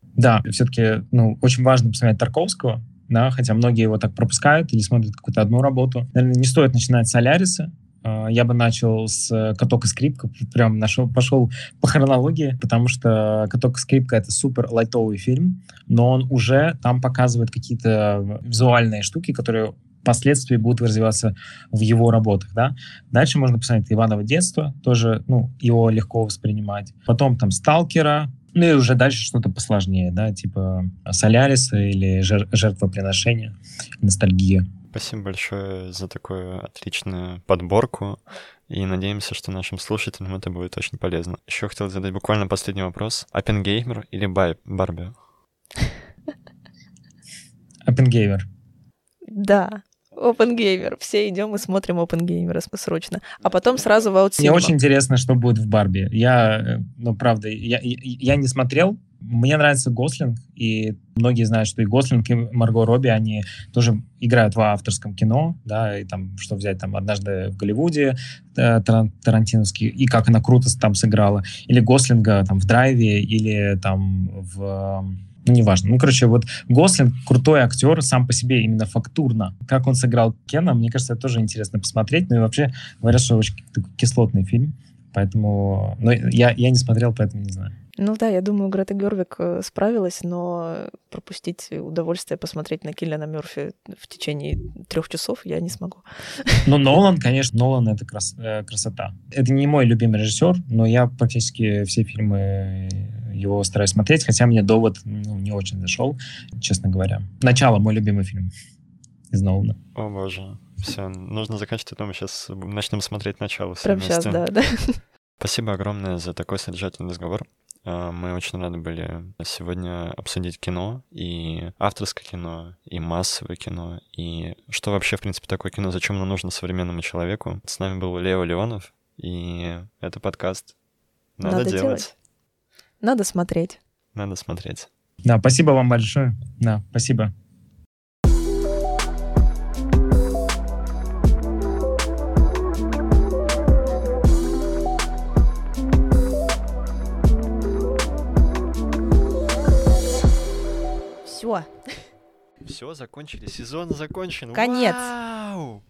Да, все-таки ну, очень важно посмотреть Тарковского, да, хотя многие его так пропускают или смотрят какую-то одну работу. Наверное, не стоит начинать с Аляриса, а, я бы начал с э, «Каток и скрипка», прям нашел, пошел по хронологии, потому что «Каток и скрипка» — это супер лайтовый фильм, но он уже там показывает какие-то визуальные штуки, которые впоследствии будут развиваться в его работах, да. Дальше можно посмотреть «Иваново детство», тоже, ну, его легко воспринимать. Потом там «Сталкера», ну и уже дальше что-то посложнее, да, типа «Соляриса» или «Жертвоприношение», «Ностальгия». Спасибо большое за такую отличную подборку. И надеемся, что нашим слушателям это будет очень полезно. Еще хотел задать буквально последний вопрос. Оппенгеймер или Бай Барби? Оппенгеймер. Да, Опенгеймер. Все идем и смотрим Опенгеймера срочно. А потом сразу в Аутсинема. Мне очень интересно, что будет в Барби. Я, э, ну, правда, я, я, я не смотрел, мне нравится Гослинг, и многие знают, что и Гослинг, и Марго Робби, они тоже играют в авторском кино, да, и там, что взять, там, «Однажды в Голливуде» э, Тарантиновский, и как она круто там сыграла, или Гослинга там в «Драйве», или там в ну, неважно. Ну, короче, вот Гослинг крутой актер сам по себе именно фактурно. Как он сыграл Кена, мне кажется, это тоже интересно посмотреть. Ну и вообще, говорят, что очень такой кислотный фильм. Поэтому... Но я, я не смотрел, поэтому не знаю. Ну да, я думаю, Грета Гервик э, справилась, но пропустить удовольствие посмотреть на Киллиана Мерфи в течение трех часов я не смогу. Ну, Нолан, конечно, Нолан — это крас э, красота. Это не мой любимый режиссер, но я практически все фильмы его стараюсь смотреть, хотя мне «Довод» ну, не очень зашел, честно говоря. «Начало» — мой любимый фильм из Нолана. О, боже. Все, нужно заканчивать, а мы сейчас начнем смотреть «Начало». Прям сейчас, да, да. Спасибо огромное за такой содержательный разговор. А, мы очень рады были сегодня обсудить кино, и авторское кино, и массовое кино, и что вообще, в принципе, такое кино, зачем оно нужно современному человеку. С нами был Лео Леонов, и это подкаст «Надо, Надо делать. делать». Надо смотреть. Надо смотреть. Да, спасибо вам большое. Да, спасибо. Все. Все, закончили. Сезон закончен. Конец. Вау!